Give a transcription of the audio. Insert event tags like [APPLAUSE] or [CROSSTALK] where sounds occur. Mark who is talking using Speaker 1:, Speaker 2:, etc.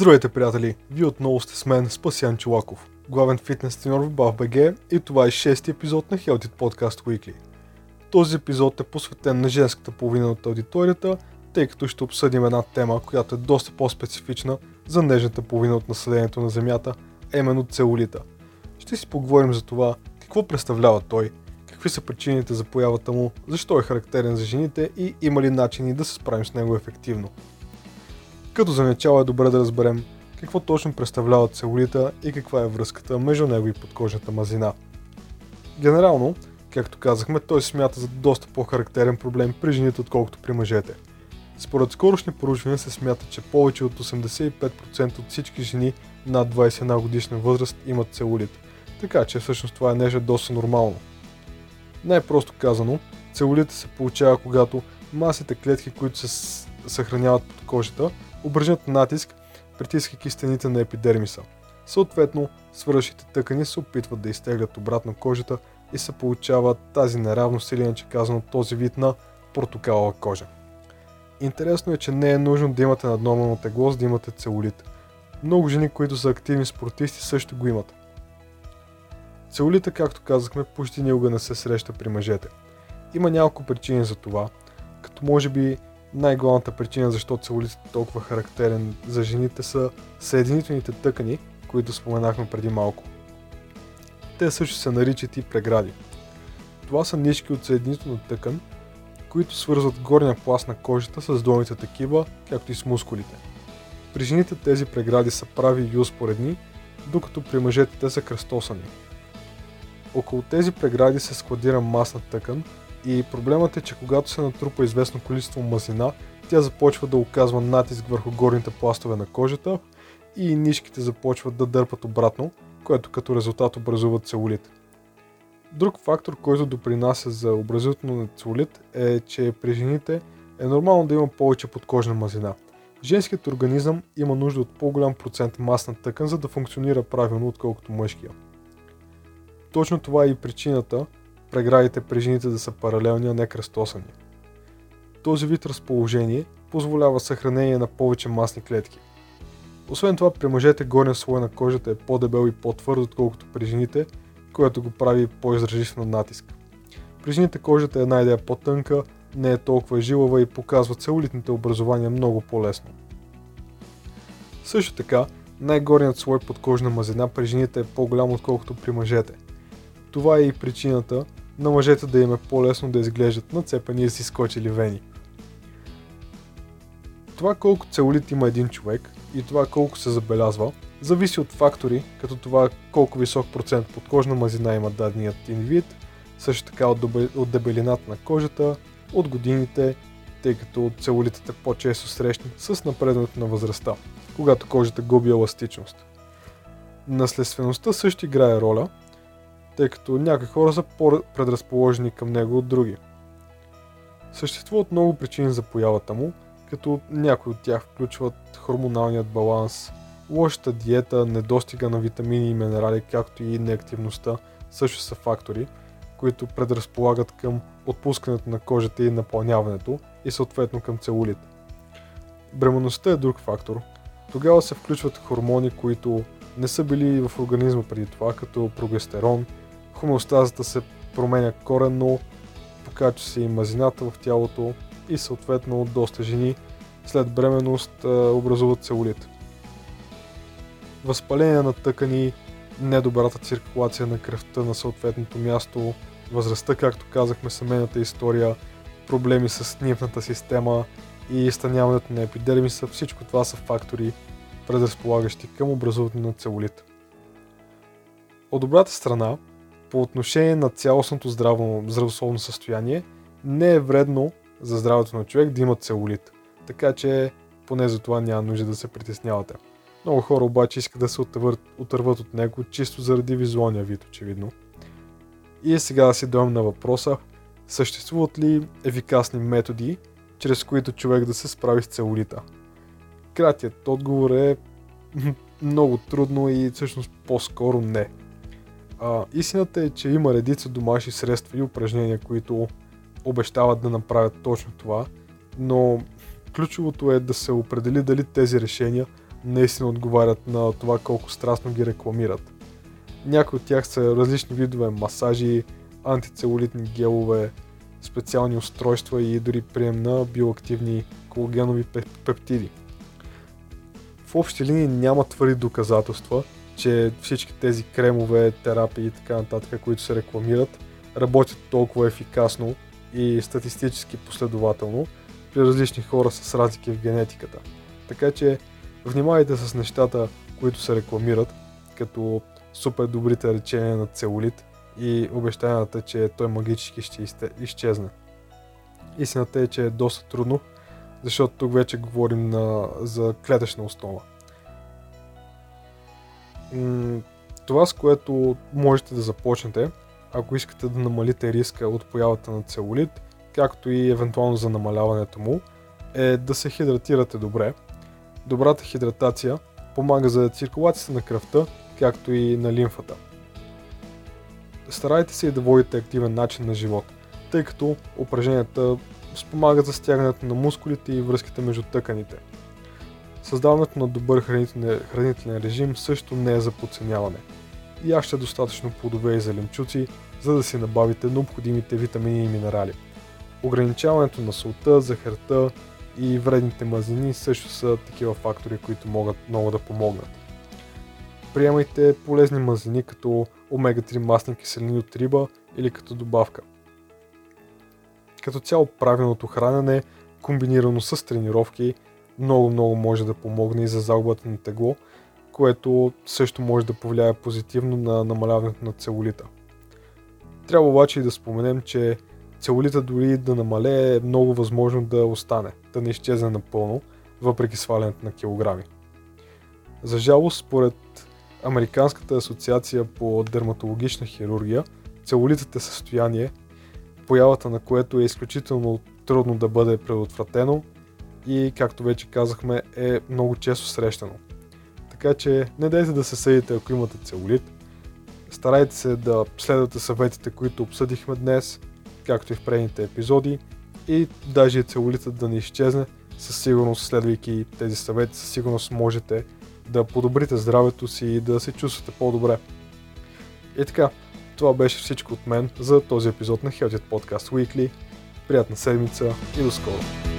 Speaker 1: Здравейте, приятели! Вие отново сте с мен, Спасян Чулаков, главен фитнес тренер в BAF.BG и това е шести епизод на Healthy Podcast Weekly. Този епизод е посветен на женската половина от аудиторията, тъй като ще обсъдим една тема, която е доста по-специфична за нежната половина от населението на Земята, а именно целулита. Ще си поговорим за това какво представлява той, какви са причините за появата му, защо е характерен за жените и има ли начини да се справим с него ефективно. Като за начало е добре да разберем какво точно представлява целулита и каква е връзката между него и подкожната мазина. Генерално, както казахме, той се смята за доста по-характерен проблем при жените, отколкото при мъжете. Според скорошни проучвания се смята, че повече от 85% от всички жени над 21 годишна възраст имат целулит, така че всъщност това е нещо доста нормално. Най-просто казано, целулита се получава когато масите клетки, които се съхраняват под кожата, упражнят натиск, притискайки стените на епидермиса. Съответно, свършите тъкани се опитват да изтеглят обратно кожата и се получава тази неравност или иначе казано този вид на портокалова кожа. Интересно е, че не е нужно да имате наднормално тегло, за да имате целулит. Много жени, които са активни спортисти, също го имат. Целулита, както казахме, почти никога не се среща при мъжете. Има няколко причини за това, като може би най-главната причина защо целулит е толкова характерен за жените са съединителните тъкани, които споменахме преди малко. Те също се наричат и прегради. Това са нишки от съединителна тъкан, които свързват горния пласт на кожата с долните такива, както и с мускулите. При жените тези прегради са прави и успоредни, докато при мъжете те са кръстосани. Около тези прегради се складира масна тъкан, и проблемът е, че когато се натрупа известно количество мазнина, тя започва да оказва натиск върху горните пластове на кожата и нишките започват да дърпат обратно, което като резултат образува целулит. Друг фактор, който допринася за образуването на целулит е, че при жените е нормално да има повече подкожна мазнина. Женският организъм има нужда от по-голям процент масна тъкан, за да функционира правилно, отколкото мъжкия. Точно това е и причината, преградите при жените да са паралелни, а не кръстосани. Този вид разположение позволява съхранение на повече масни клетки. Освен това, при мъжете горния слой на кожата е по-дебел и по-твърд, отколкото при жените, което го прави по-издръжив на натиск. При жените кожата е една идея по-тънка, не е толкова жилава и показва целулитните образования много по-лесно. Също така, най-горният слой подкожна мазина при жените е по-голям отколкото при мъжете. Това е и причината на мъжете да им е по-лесно да изглеждат нацепани и си скочили вени. Това колко целулит има един човек и това колко се забелязва, зависи от фактори, като това колко висок процент подкожна мазина има даденият индивид, също така от дебелината на кожата, от годините, тъй като целулитът е по-често срещан с напредването на възрастта, когато кожата губи еластичност. Наследствеността също играе роля, тъй като някои хора са по-предразположени към него от други. Съществуват много причини за появата му, като някои от тях включват хормоналният баланс, лошата диета, недостига на витамини и минерали, както и неактивността също са фактори, които предразполагат към отпускането на кожата и напълняването и съответно към целулит. Бременността е друг фактор. Тогава се включват хормони, които не са били в организма преди това, като прогестерон, хомеостазата се променя коренно, покачва се и мазината в тялото и съответно доста жени след бременност образуват целулит. Възпаление на тъкани, недобрата циркулация на кръвта на съответното място, възрастта, както казахме, семейната история, проблеми с нивната система и станяването на епидермиса, всичко това са фактори, предразполагащи към образуването на целулит. От добрата страна, по отношение на цялостното здраво, здравословно състояние, не е вредно за здравето на човек да има целулит. Така че поне за това няма нужда да се притеснявате. Много хора обаче искат да се отърват, отърват от него, чисто заради визуалния вид, очевидно. И сега да си дойдем на въпроса, съществуват ли ефикасни методи, чрез които човек да се справи с целулита? Кратият отговор е [LAUGHS] много трудно и всъщност по-скоро не. А, истината е, че има редица домашни средства и упражнения, които обещават да направят точно това, но ключовото е да се определи дали тези решения наистина отговарят на това колко страстно ги рекламират. Някои от тях са различни видове масажи, антицелулитни гелове, специални устройства и дори прием на биоактивни колагенови пептиди. В общи линии няма твърди доказателства, че всички тези кремове, терапии и така нататък, които се рекламират, работят толкова ефикасно и статистически последователно при различни хора с разлики в генетиката. Така че внимавайте с нещата, които се рекламират, като супер добрите речения на целулит и обещанията, че той магически ще изчезне. Истината е, че е доста трудно, защото тук вече говорим на, за клетъчна основа. Това, с което можете да започнете, ако искате да намалите риска от появата на целулит, както и евентуално за намаляването му, е да се хидратирате добре. Добрата хидратация помага за циркулацията на кръвта, както и на лимфата. Старайте се и да водите активен начин на живот, тъй като упражненията спомагат за стягането на мускулите и връзките между тъканите. Създаването на добър хранителен, хранителен режим също не е за подценяване. Яще достатъчно плодове и зеленчуци, за да си набавите необходимите витамини и минерали. Ограничаването на солта, захарта и вредните мазнини също са такива фактори, които могат много да помогнат. Приемайте полезни мазнини като омега-3 масни киселини от риба или като добавка. Като цяло правилното хранене, комбинирано с тренировки, много-много може да помогне и за загубата на тегло, което също може да повлияе позитивно на намаляването на целулита. Трябва обаче и да споменем, че целулита дори да намалее е много възможно да остане, да не изчезне напълно, въпреки свалянето на килограми. За жалост, според Американската асоциация по дерматологична хирургия, целулитът е състояние, появата на което е изключително трудно да бъде предотвратено и, както вече казахме, е много често срещано. Така че не дайте да се съдите, ако имате целулит. Старайте се да следвате съветите, които обсъдихме днес, както и в предните епизоди и даже целулитът да не изчезне, със сигурност следвайки тези съвети, със сигурност можете да подобрите здравето си и да се чувствате по-добре. И така, това беше всичко от мен за този епизод на Healthy Podcast Weekly. Приятна седмица и до скоро!